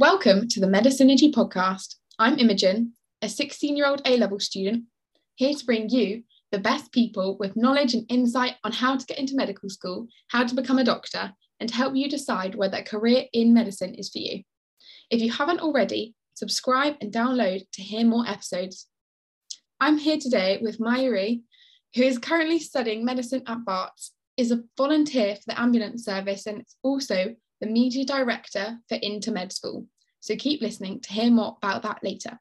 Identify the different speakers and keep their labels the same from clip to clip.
Speaker 1: Welcome to the Medisynergy podcast. I'm Imogen, a 16 year old A level student, here to bring you the best people with knowledge and insight on how to get into medical school, how to become a doctor, and help you decide whether a career in medicine is for you. If you haven't already, subscribe and download to hear more episodes. I'm here today with Myurri, who is currently studying medicine at Barts, is a volunteer for the ambulance service, and is also the media director for In2Medschool. So keep listening to hear more about that later.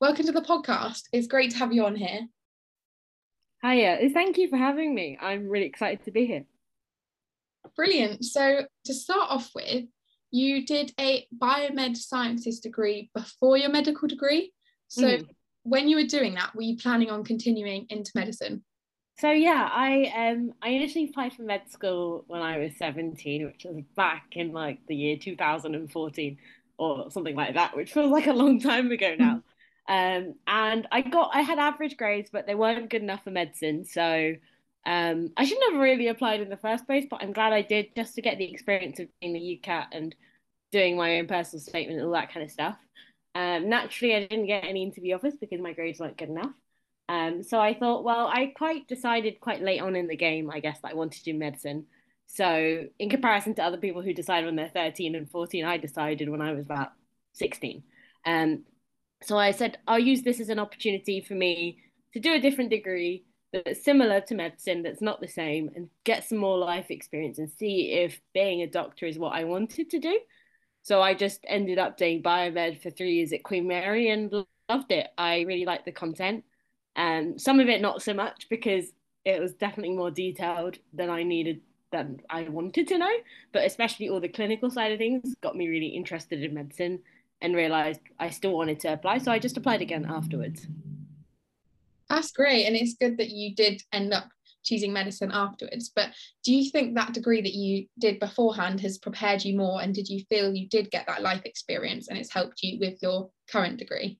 Speaker 1: Welcome to the podcast. It's great to have you on here.
Speaker 2: Hiya, thank you for having me. I'm really excited to be here.
Speaker 1: Brilliant. So, to start off with, you did a biomed sciences degree before your medical degree. So, mm. when you were doing that, were you planning on continuing into medicine?
Speaker 2: So yeah, I um I initially applied for med school when I was 17, which was back in like the year 2014 or something like that, which feels like a long time ago now. Um, and I got I had average grades, but they weren't good enough for medicine. So um, I shouldn't have really applied in the first place, but I'm glad I did just to get the experience of being the UCAT and doing my own personal statement and all that kind of stuff. Um, naturally, I didn't get any interview offers because my grades weren't good enough. Um, so I thought, well, I quite decided quite late on in the game, I guess, that I wanted to do medicine. So in comparison to other people who decided when they're 13 and 14, I decided when I was about 16. Um, so I said, I'll use this as an opportunity for me to do a different degree that's similar to medicine, that's not the same, and get some more life experience and see if being a doctor is what I wanted to do. So I just ended up doing biomed for three years at Queen Mary and loved it. I really liked the content. Um, some of it not so much because it was definitely more detailed than I needed than I wanted to know. But especially all the clinical side of things got me really interested in medicine and realized I still wanted to apply. So I just applied again afterwards.
Speaker 1: That's great. And it's good that you did end up choosing medicine afterwards. But do you think that degree that you did beforehand has prepared you more? And did you feel you did get that life experience and it's helped you with your current degree?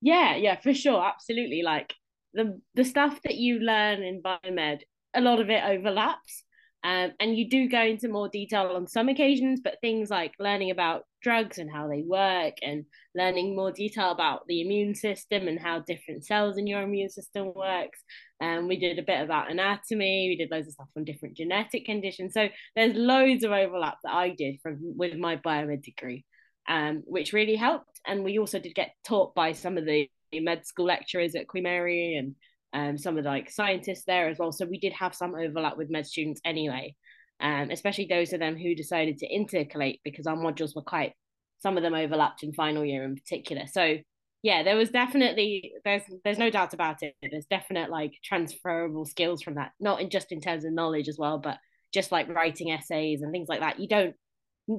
Speaker 2: Yeah, yeah, for sure. Absolutely. Like the the stuff that you learn in biomed, a lot of it overlaps. Um, and you do go into more detail on some occasions, but things like learning about drugs and how they work, and learning more detail about the immune system and how different cells in your immune system works. Um, we did a bit about anatomy. We did loads of stuff on different genetic conditions. So there's loads of overlap that I did from with my biomed degree, um, which really helped. And we also did get taught by some of the med school lecturers at Queen Mary and um, some of the like scientists there as well. So we did have some overlap with med students anyway, um, especially those of them who decided to intercalate because our modules were quite, some of them overlapped in final year in particular. So yeah, there was definitely there's there's no doubt about it. There's definite like transferable skills from that, not in just in terms of knowledge as well, but just like writing essays and things like that. You don't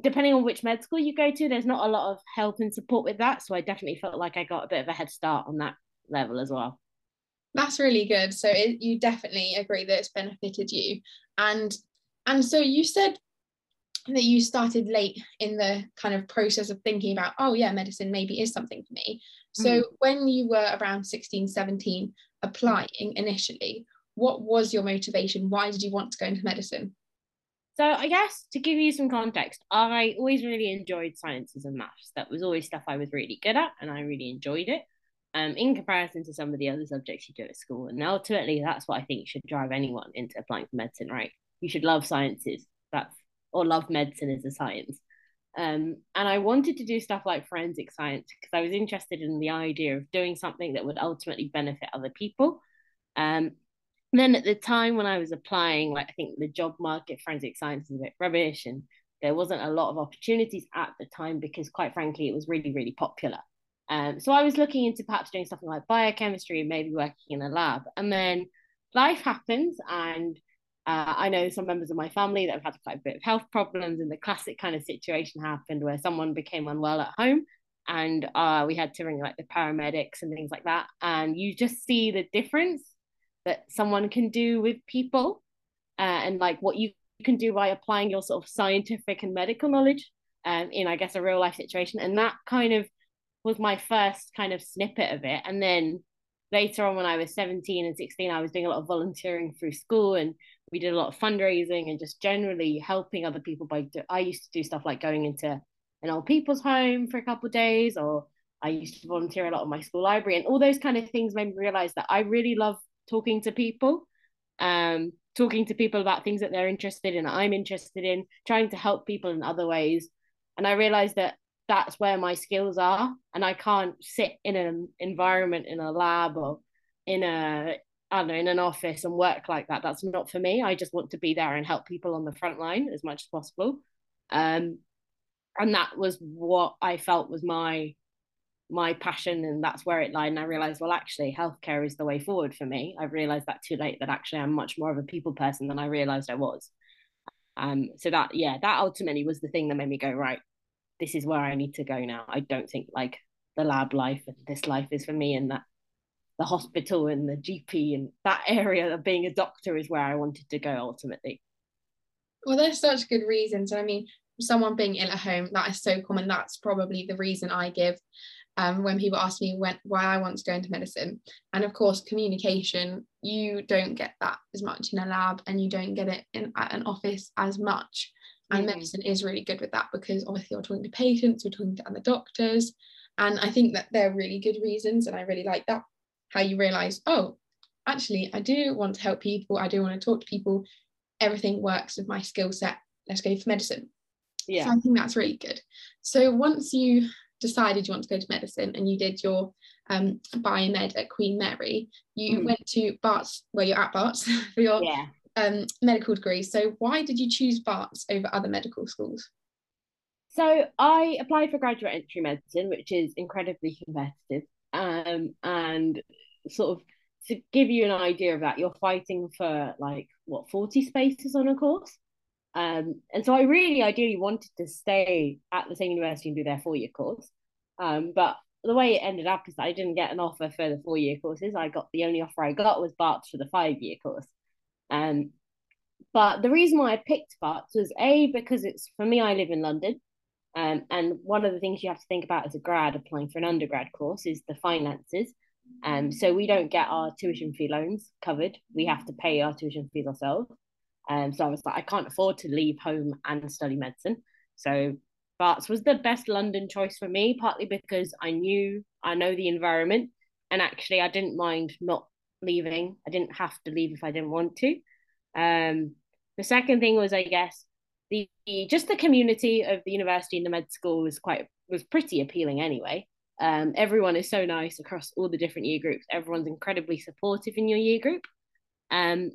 Speaker 2: depending on which med school you go to, there's not a lot of help and support with that. So I definitely felt like I got a bit of a head start on that level as well.
Speaker 1: That's really good. So it, you definitely agree that it's benefited you, and and so you said that you started late in the kind of process of thinking about oh yeah medicine maybe is something for me so mm. when you were around 16 17 applying initially what was your motivation why did you want to go into medicine
Speaker 2: so I guess to give you some context, I always really enjoyed sciences and maths. That was always stuff I was really good at, and I really enjoyed it. Um, in comparison to some of the other subjects you do at school, and ultimately that's what I think should drive anyone into applying for medicine. Right? You should love sciences. That's or love medicine as a science. Um, and I wanted to do stuff like forensic science because I was interested in the idea of doing something that would ultimately benefit other people. Um, then at the time when I was applying, like I think the job market, forensic science is a bit rubbish, and there wasn't a lot of opportunities at the time because, quite frankly, it was really, really popular. Um, so I was looking into perhaps doing something like biochemistry maybe working in a lab. And then life happens, and uh, I know some members of my family that have had quite a bit of health problems, and the classic kind of situation happened where someone became unwell at home, and uh, we had to ring like the paramedics and things like that. And you just see the difference that someone can do with people uh, and like what you can do by applying your sort of scientific and medical knowledge um, in i guess a real life situation. And that kind of was my first kind of snippet of it. And then later on when i was 17 and 16 i was doing a lot of volunteering through school and we did a lot of fundraising and just generally helping other people by i used to do stuff like going into an old people's home for a couple of days, or I used to volunteer a lot in my school library, and all those kind of things made me realize that I really love talking to people, um, talking to people about things that they're interested in, I'm interested in, trying to help people in other ways. And I realized that that's where my skills are, and I can't sit in an environment in a lab or in a I don't know, in an office and work like that. That's not for me. I just want to be there and help people on the front line as much as possible. Um, and that was what I felt was my my passion and that's where it lied and i realized well actually healthcare is the way forward for me. I realized that too late that actually i'm much more of a people person than i realized i was. Um so that yeah that ultimately was the thing that made me go right this is where i need to go now. I don't think like the lab life and this life is for me and that the hospital and the gp and that area of being a doctor is where i wanted to go ultimately.
Speaker 1: Well there's such good reasons. I mean someone being ill at home that is so common. That's probably the reason i give um, when people ask me when why I want to go into medicine. And of course, communication, you don't get that as much in a lab and you don't get it in at an office as much. And mm-hmm. medicine is really good with that because obviously you're talking to patients, you're talking to other doctors. And I think that they're really good reasons. And I really like that how you realize, oh, actually, I do want to help people, I do want to talk to people. Everything works with my skill set. Let's go for medicine. Yeah. So I think that's really good. So once you decided you want to go to medicine and you did your um, biomed at Queen Mary, you mm. went to Barts, where you're at Barts for your yeah. um, medical degree. So why did you choose Barts over other medical schools?
Speaker 2: So I applied for graduate entry medicine, which is incredibly competitive. Um, and sort of to give you an idea of that, you're fighting for like what 40 spaces on a course. Um, and so I really ideally wanted to stay at the same university and do their four year course. Um, but the way it ended up is that I didn't get an offer for the four year courses. I got the only offer I got was Barts for the five year course. Um, but the reason why I picked Barts was A, because it's for me, I live in London. Um, and one of the things you have to think about as a grad applying for an undergrad course is the finances. Um, so we don't get our tuition fee loans covered. We have to pay our tuition fees ourselves. Um, so I was like, I can't afford to leave home and study medicine. So Barts was the best London choice for me, partly because I knew I know the environment, and actually I didn't mind not leaving. I didn't have to leave if I didn't want to. Um, the second thing was, I guess, the just the community of the university and the med school was quite was pretty appealing anyway. Um, everyone is so nice across all the different year groups. Everyone's incredibly supportive in your year group. Um,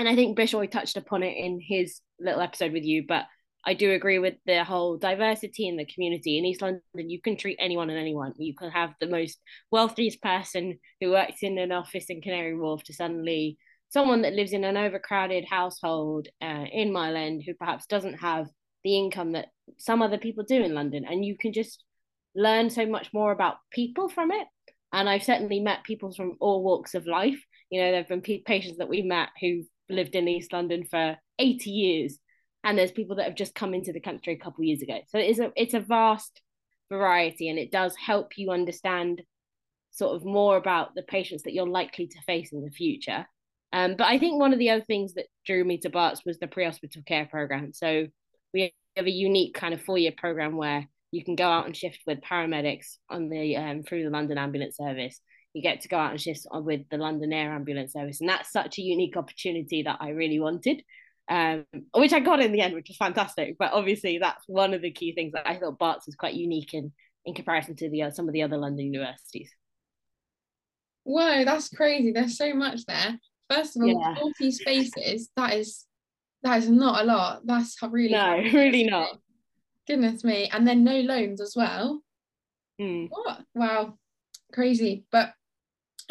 Speaker 2: and I think Bishoy touched upon it in his little episode with you, but I do agree with the whole diversity in the community. In East London, you can treat anyone and anyone. You can have the most wealthiest person who works in an office in Canary Wharf to suddenly someone that lives in an overcrowded household uh, in Mile End who perhaps doesn't have the income that some other people do in London. And you can just learn so much more about people from it. And I've certainly met people from all walks of life. You know, there have been patients that we met who've lived in East London for 80 years, and there's people that have just come into the country a couple years ago. So it's a it's a vast variety, and it does help you understand sort of more about the patients that you're likely to face in the future. Um, but I think one of the other things that drew me to Barts was the pre-hospital care program. So we have a unique kind of four-year program where you can go out and shift with paramedics on the um, through the London Ambulance Service you get to go out and shift with the London Air Ambulance Service. And that's such a unique opportunity that I really wanted, um, which I got in the end, which was fantastic. But obviously, that's one of the key things that I thought Barts was quite unique in, in comparison to the uh, some of the other London universities.
Speaker 1: Whoa, that's crazy. There's so much there. First of all, yeah. 40 spaces, that is that is not a lot. That's really
Speaker 2: No, really not.
Speaker 1: Goodness me. And then no loans as well.
Speaker 2: Mm.
Speaker 1: What? Wow. Crazy. But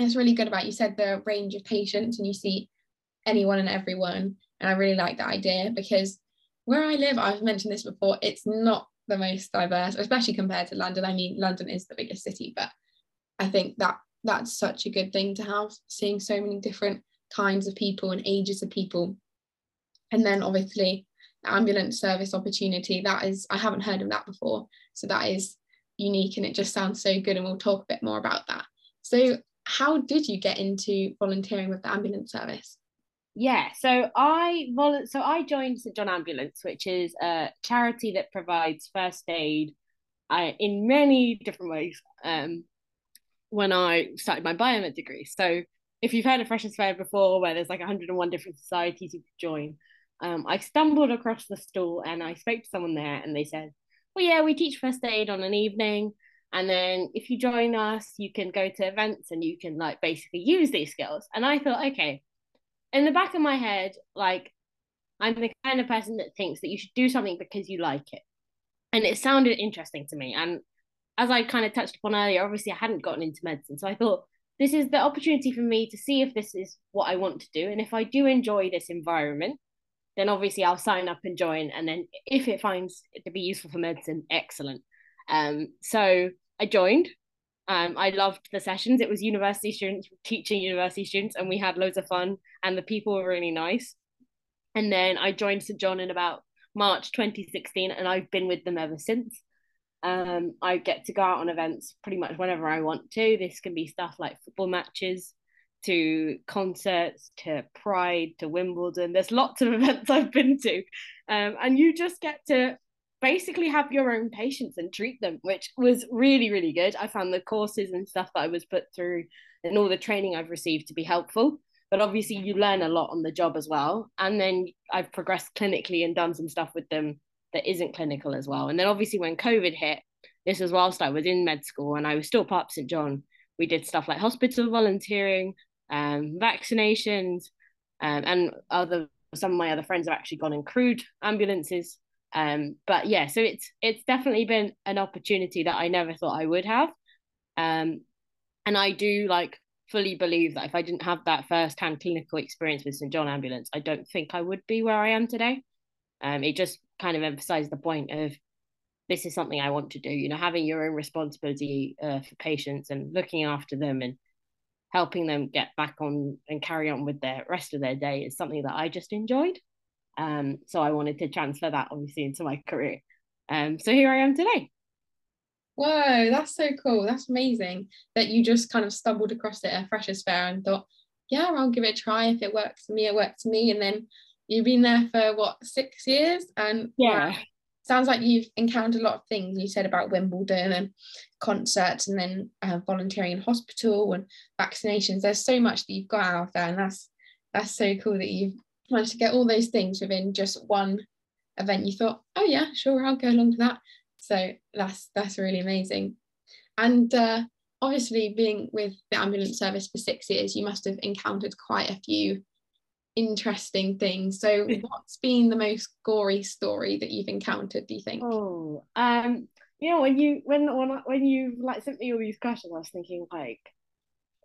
Speaker 1: it's really good about you said the range of patients and you see anyone and everyone. And i really like that idea because where i live i've mentioned this before it's not the most diverse especially compared to london. I mean london is the biggest city but i think that that's such a good thing to have seeing so many different kinds of people and ages of people. And then obviously ambulance service opportunity that is i haven't heard of that before. So that is unique and it just sounds so good and we'll talk a bit more about that. So how did you get into volunteering with the ambulance service?
Speaker 2: Yeah, so I vol- so I joined St John Ambulance, which is a charity that provides first aid I in many different ways um, when I started my biomed degree. So if you've heard of Freshers Fair before, where there's like 101 different societies you could join, um, I stumbled across the stall and I spoke to someone there, and they said, "Well, yeah, we teach first aid on an evening." And then if you join us, you can go to events and you can like basically use these skills. And I thought, okay, in the back of my head, like I'm the kind of person that thinks that you should do something because you like it. And it sounded interesting to me. And as I kind of touched upon earlier, obviously I hadn't gotten into medicine. So I thought this is the opportunity for me to see if this is what I want to do. And if I do enjoy this environment, then obviously I'll sign up and join. And then if it finds it to be useful for medicine, excellent. Um, so I joined. Um, I loved the sessions. It was university students teaching university students, and we had loads of fun, and the people were really nice. And then I joined St John in about March 2016, and I've been with them ever since. Um, I get to go out on events pretty much whenever I want to. This can be stuff like football matches, to concerts, to Pride, to Wimbledon. There's lots of events I've been to, um, and you just get to basically have your own patients and treat them, which was really, really good. I found the courses and stuff that I was put through and all the training I've received to be helpful. But obviously, you learn a lot on the job as well. And then I've progressed clinically and done some stuff with them that isn't clinical as well. And then obviously, when COVID hit, this was whilst I was in med school and I was still part of St. John. We did stuff like hospital volunteering, um, vaccinations, um, and other some of my other friends have actually gone in crewed ambulances um, but yeah, so it's it's definitely been an opportunity that I never thought I would have. Um, and I do like fully believe that if I didn't have that first hand clinical experience with St John Ambulance, I don't think I would be where I am today. Um, it just kind of emphasized the point of this is something I want to do. You know, having your own responsibility uh, for patients and looking after them and helping them get back on and carry on with their rest of their day is something that I just enjoyed. Um, so I wanted to transfer that obviously into my career. Um, so here I am today.
Speaker 1: Whoa, that's so cool. That's amazing that you just kind of stumbled across it at Freshers Fair and thought, yeah, I'll give it a try. If it works for me, it works for me. And then you've been there for what, six years? And
Speaker 2: yeah.
Speaker 1: Sounds like you've encountered a lot of things. You said about Wimbledon and concerts, and then uh, volunteering in hospital and vaccinations. There's so much that you've got out of there, and that's that's so cool that you've managed to get all those things within just one event. You thought oh yeah sure i'll go along to that. So that's that's really amazing. And uh, obviously being with the ambulance service for six years you must have encountered quite a few interesting things. So what's been the most gory story that you've encountered do you think?
Speaker 2: Oh um you know when you when when when you like sent me all these questions i was thinking like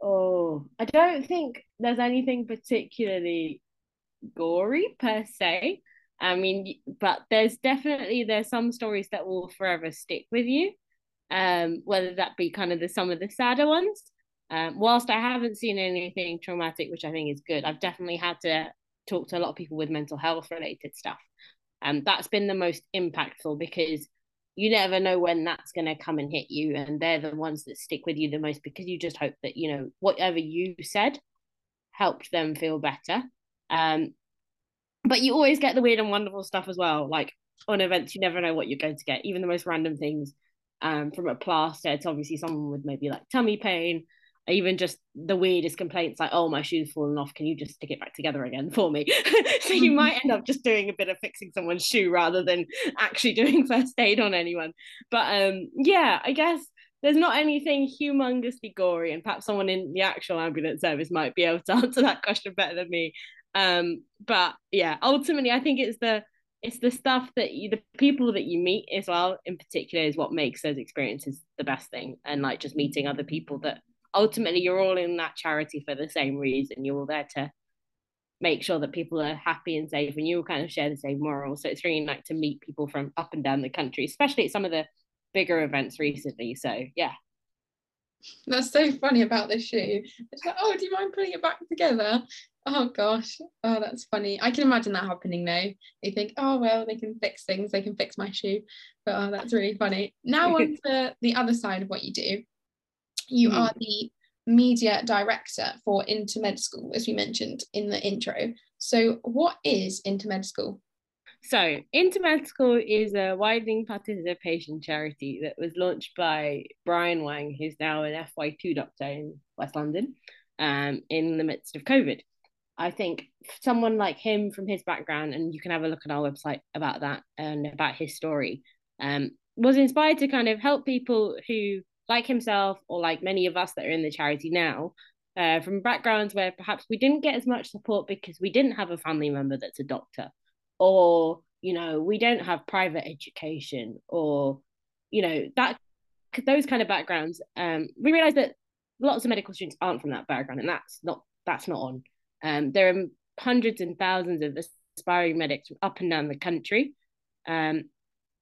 Speaker 2: oh i don't think there's anything particularly gory per se. I mean, but there's definitely there's some stories that will forever stick with you. Um, whether that be kind of the some of the sadder ones. Um, whilst I haven't seen anything traumatic, which I think is good, I've definitely had to talk to a lot of people with mental health related stuff. And um, that's been the most impactful because you never know when that's going to come and hit you. And they're the ones that stick with you the most because you just hope that, you know, whatever you said helped them feel better. Um, but you always get the weird and wonderful stuff as well. Like on events, you never know what you're going to get, even the most random things. Um, from a plaster, it's obviously someone with maybe like tummy pain, even just the weirdest complaints like, "Oh, my shoe's fallen off. Can you just stick it back together again for me?" so you mm-hmm. might end up just doing a bit of fixing someone's shoe rather than actually doing first aid on anyone. But um, yeah, I guess there's not anything humongously gory, and perhaps someone in the actual ambulance service might be able to answer that question better than me. Um, but yeah, ultimately, I think it's the it's the stuff that you, the people that you meet as well, in particular, is what makes those experiences the best thing. And like just meeting other people that ultimately you're all in that charity for the same reason. You're all there to make sure that people are happy and safe, and you all kind of share the same morals. So it's really nice to meet people from up and down the country, especially at some of the bigger events recently. So yeah,
Speaker 1: that's so funny about this shoe. It's like, oh, do you mind putting it back together? Oh gosh, oh that's funny. I can imagine that happening now. You think, oh well, they can fix things, they can fix my shoe. But oh, that's really funny. Now on to the other side of what you do. You mm. are the media director for In2Medschool, as we mentioned in the intro. So, what is In2Medschool?
Speaker 2: So, Into Med School is a widening participation charity that was launched by Brian Wong, who's now an FY2 doctor in West London, um, in the midst of COVID. I think someone like him from his background, and you can have a look at our website about that and about his story, um, was inspired to kind of help people who, like himself, or like many of us that are in the charity now, uh, from backgrounds where perhaps we didn't get as much support because we didn't have a family member that's a doctor, or you know we don't have private education, or you know that those kind of backgrounds. Um, we realized that lots of medical students aren't from that background, and that's not that's not on. Um, there are hundreds and thousands of aspiring medics up and down the country. Um,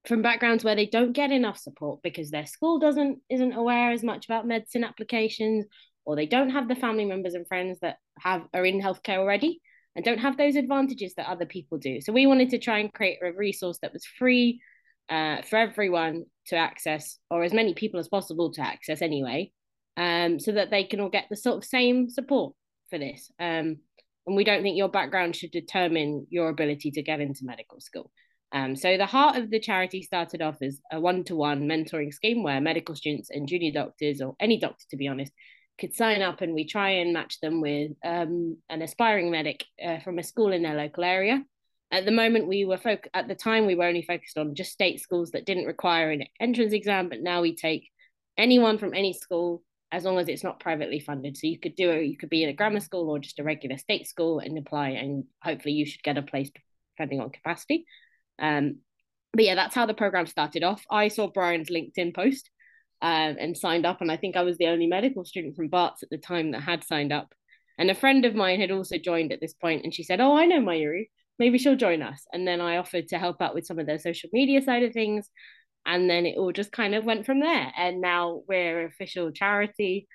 Speaker 2: from backgrounds where they don't get enough support because their school doesn't isn't aware as much about medicine applications or they don't have the family members and friends that have are in healthcare already and don't have those advantages that other people do so we wanted to try and create a resource that was free uh, for everyone to access or as many people as possible to access anyway um, so that they can all get the sort of same support for this um, and we don't think your background should determine your ability to get into medical school um, so the heart of the charity started off as a one-to-one mentoring scheme where medical students and junior doctors, or any doctor to be honest, could sign up and we try and match them with um, an aspiring medic uh, from a school in their local area. At the moment, we were foc- at the time we were only focused on just state schools that didn't require an entrance exam, but now we take anyone from any school as long as it's not privately funded. So you could do it, you could be in a grammar school or just a regular state school and apply, and hopefully you should get a place depending on capacity. Um, but yeah, that's how the program started off. I saw Brian's LinkedIn post um, and signed up, and I think I was the only medical student from Barts at the time that had signed up. And a friend of mine had also joined at this point, and she said, "Oh, I know Myurri, maybe she'll join us." And then I offered to help out with some of the social media side of things, and then it all just kind of went from there. And now we're official charity,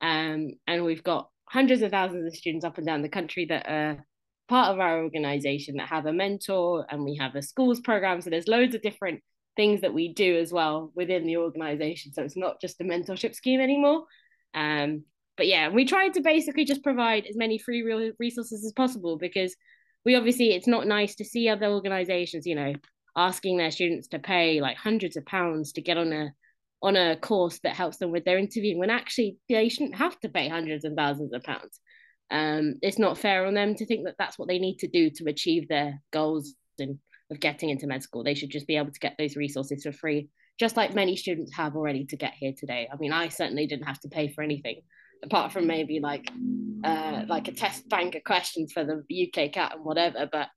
Speaker 2: um, and we've got hundreds of thousands of students up and down the country that are part of our organization that have a mentor and we have a schools program. So there's loads of different things that we do as well within the organization. So it's not just a mentorship scheme anymore. Um, but yeah, we try to basically just provide as many free resources as possible because we obviously it's not nice to see other organizations, you know, asking their students to pay like hundreds of pounds to get on a on a course that helps them with their interviewing when actually they shouldn't have to pay hundreds and thousands of pounds um, it's not fair on them to think that that's what they need to do to achieve their goals and of getting into med school. They should just be able to get those resources for free, just like many students have already to get here today. I mean, I certainly didn't have to pay for anything apart from maybe like uh, like a test bank of questions for the UCAT and whatever. But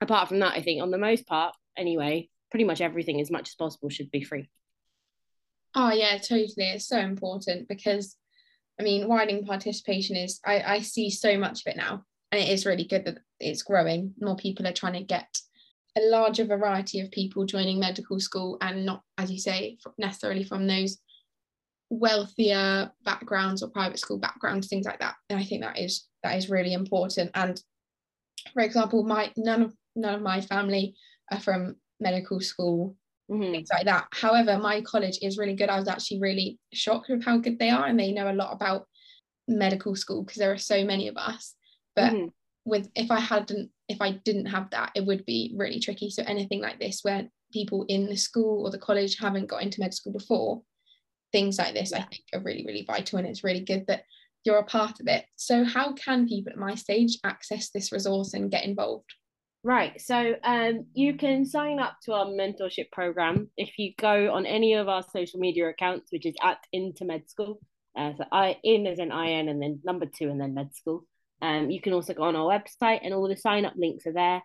Speaker 2: apart from that, I think on the most part, anyway, pretty much everything as much as possible should be free.
Speaker 1: Oh yeah, totally. It's so important because I mean, widening participation is, I, I see so much of it now, and it is really good that it's growing. More people are trying to get a larger variety of people joining medical school and not, as you say, necessarily from those wealthier backgrounds or private school backgrounds, things like that. And I think that is that is really important. And for example, my none of none of my family from medical school mm-hmm. things like that. However, my college is really good. I was actually really shocked with how good they are, and they know a lot about medical school because there are so many of us. But mm-hmm. with if I hadn't, if I didn't have that, it would be really tricky. So anything like this, where people in the school or the college haven't got into med school before, things like this, I think, are really, really vital, and it's really good that you're a part of it. So, how can people at my stage access this resource and get involved?
Speaker 2: Right. So um, you can sign up to our mentorship program if you go on any of our social media accounts, which is at Into Med School. Uh, so I in as an IN and then number two and then med school. Um, you can also go on our website and all the sign up links are there.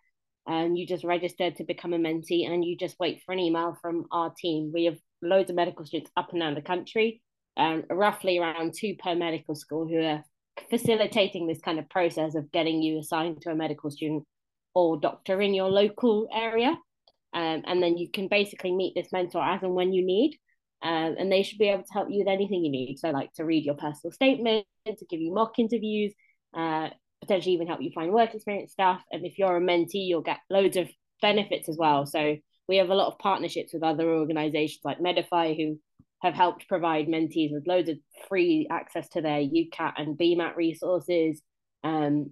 Speaker 2: And um, you just register to become a mentee and you just wait for an email from our team. We have loads of medical students up and down the country, um, roughly around two per medical school who are facilitating this kind of process of getting you assigned to a medical student or doctor in your local area. Um, and then you can basically meet this mentor as and when you need. Um, and they should be able to help you with anything you need. So, like to read your personal statement, to give you mock interviews, uh, potentially even help you find work experience stuff. And if you're a mentee, you'll get loads of benefits as well. So, we have a lot of partnerships with other organizations like Medify who have helped provide mentees with loads of free access to their UCAT and BMAT resources. Um,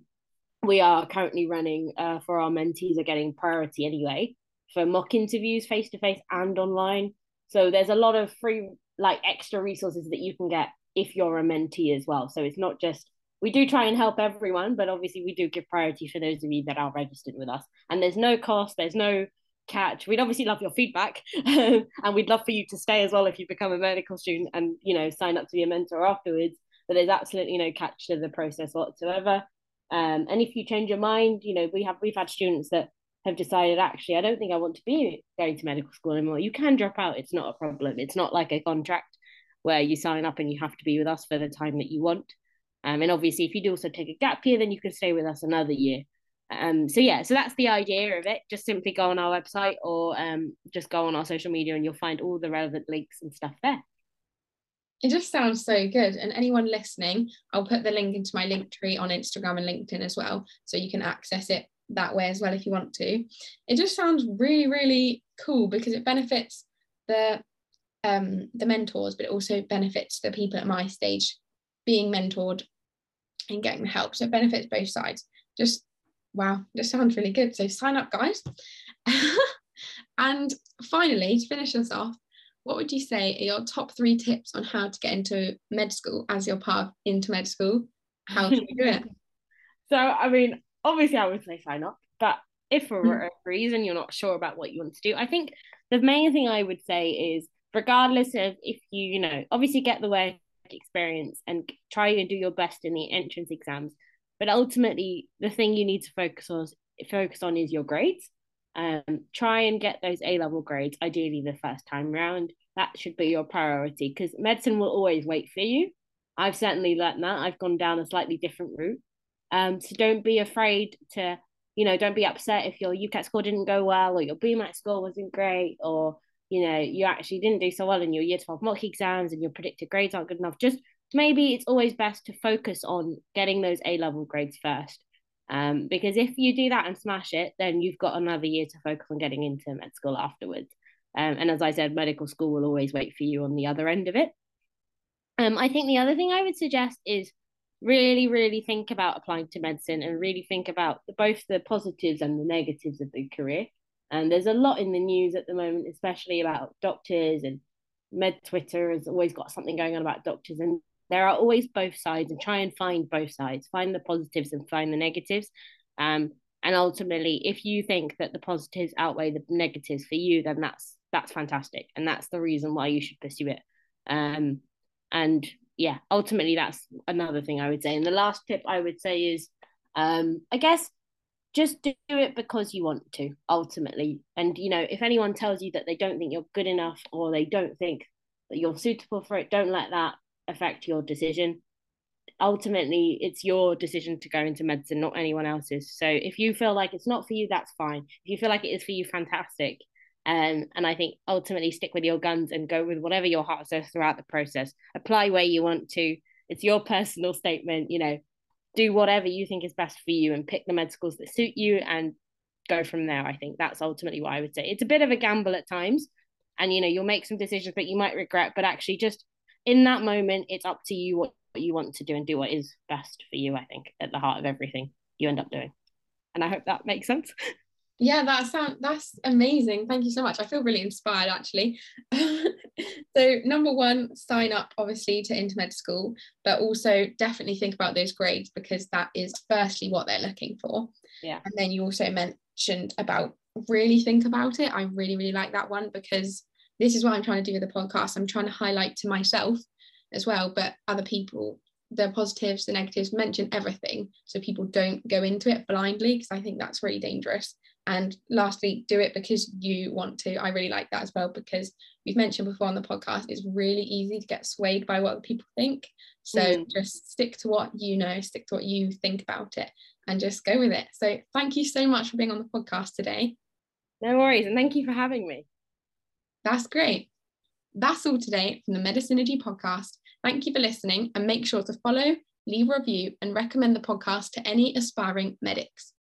Speaker 2: we are currently running uh, for our mentees are getting priority anyway for mock interviews face to face and online. So there's a lot of free like extra resources that you can get if you're a mentee as well. So it's not just we do try and help everyone, but obviously we do give priority for those of you that are registered with us. And there's no cost, there's no catch. We'd obviously love your feedback, and we'd love for you to stay as well if you become a medical student and you know sign up to be a mentor afterwards. But there's absolutely no catch to the process whatsoever. Um, and if you change your mind, you know we have we've had students that have decided actually I don't think I want to be going to medical school anymore. You can drop out; it's not a problem. It's not like a contract where you sign up and you have to be with us for the time that you want. Um, and obviously, if you do also take a gap year, then you can stay with us another year. Um, so yeah, so that's the idea of it. Just simply go on our website or um, just go on our social media, and you'll find all the relevant links and stuff there.
Speaker 1: It just sounds so good. And anyone listening, I'll put the link into my link tree on Instagram and LinkedIn as well, so you can access it that way as well if you want to. It just sounds really, really cool because it benefits the um, the mentors, but it also benefits the people at my stage being mentored and getting the help. So it benefits both sides. Just wow, this sounds really good. So sign up, guys. and finally, to finish us off, what would you say are your top three tips on how to get into med school as your path into med school? How do you do it?
Speaker 2: so, I mean, obviously, I would say sign up, but if for mm. a reason you're not sure about what you want to do, I think the main thing I would say is regardless of if you, you know, obviously get the work experience and try and do your best in the entrance exams. But ultimately, the thing you need to focus on focus on is your grades. Um, try and get those A level grades, ideally the first time round. That should be your priority because medicine will always wait for you. I've certainly learnt that. I've gone down a slightly different route. Um, so don't be afraid to, you know, don't be upset if your UCAT score didn't go well or your BMAT score wasn't great or you know you actually didn't do so well in your year 12 mock exams and your predicted grades aren't good enough just maybe it's always best to focus on getting those a level grades first um, because if you do that and smash it then you've got another year to focus on getting into med school afterwards um, and as i said medical school will always wait for you on the other end of it um, i think the other thing i would suggest is really really think about applying to medicine and really think about both the positives and the negatives of the career and there's a lot in the news at the moment, especially about doctors and med Twitter has always got something going on about doctors. And there are always both sides and try and find both sides, find the positives and find the negatives. Um, and ultimately, if you think that the positives outweigh the negatives for you, then that's that's fantastic, and that's the reason why you should pursue it. Um, and yeah, ultimately, that's another thing I would say. And the last tip I would say is, um, I guess just do it because you want to ultimately and you know if anyone tells you that they don't think you're good enough or they don't think that you're suitable for it don't let that affect your decision. Ultimately it's your decision to go into medicine not anyone else's. So if you feel like it's not for you that's fine. If you feel like it is for you fantastic. Um, and i think ultimately stick with your guns and go with whatever your heart says throughout the process. Apply where you want to. It's your personal statement you know. Do whatever you think is best for you and pick the med schools that suit you and go from there. I think. That's ultimately what I would say. It's a bit of a gamble at times, and you know, you'll make some decisions that you might regret, but actually, just in that moment, it's up to you what, you want to do and do what is best for you. I think at the heart of everything you end up doing, and I hope that makes sense.
Speaker 1: Yeah, that sound that's amazing. Thank you so much. I feel really inspired actually. so number one, sign up obviously to In2Medschool, but also definitely think about those grades because that is firstly what they're looking for.
Speaker 2: Yeah.
Speaker 1: And then you also mentioned about really think about it. I really, really like that one because this is what I'm trying to do with the podcast. I'm trying to highlight to myself as well, but other people the positives, the negatives, mention everything so people don't go into it blindly because I think that's really dangerous. And lastly, do it because you want to. I really like that as well because we've mentioned before on the podcast, it's really easy to get swayed by what people think. So mm. just stick to what you know, stick to what you think about it, and just go with it. So thank you so much for being on the podcast today.
Speaker 2: No worries. And thank you for having me.
Speaker 1: That's great. That's all today from the Medisynergy podcast. Thank you for listening and make sure to follow, leave a review, and recommend the podcast to any aspiring medics.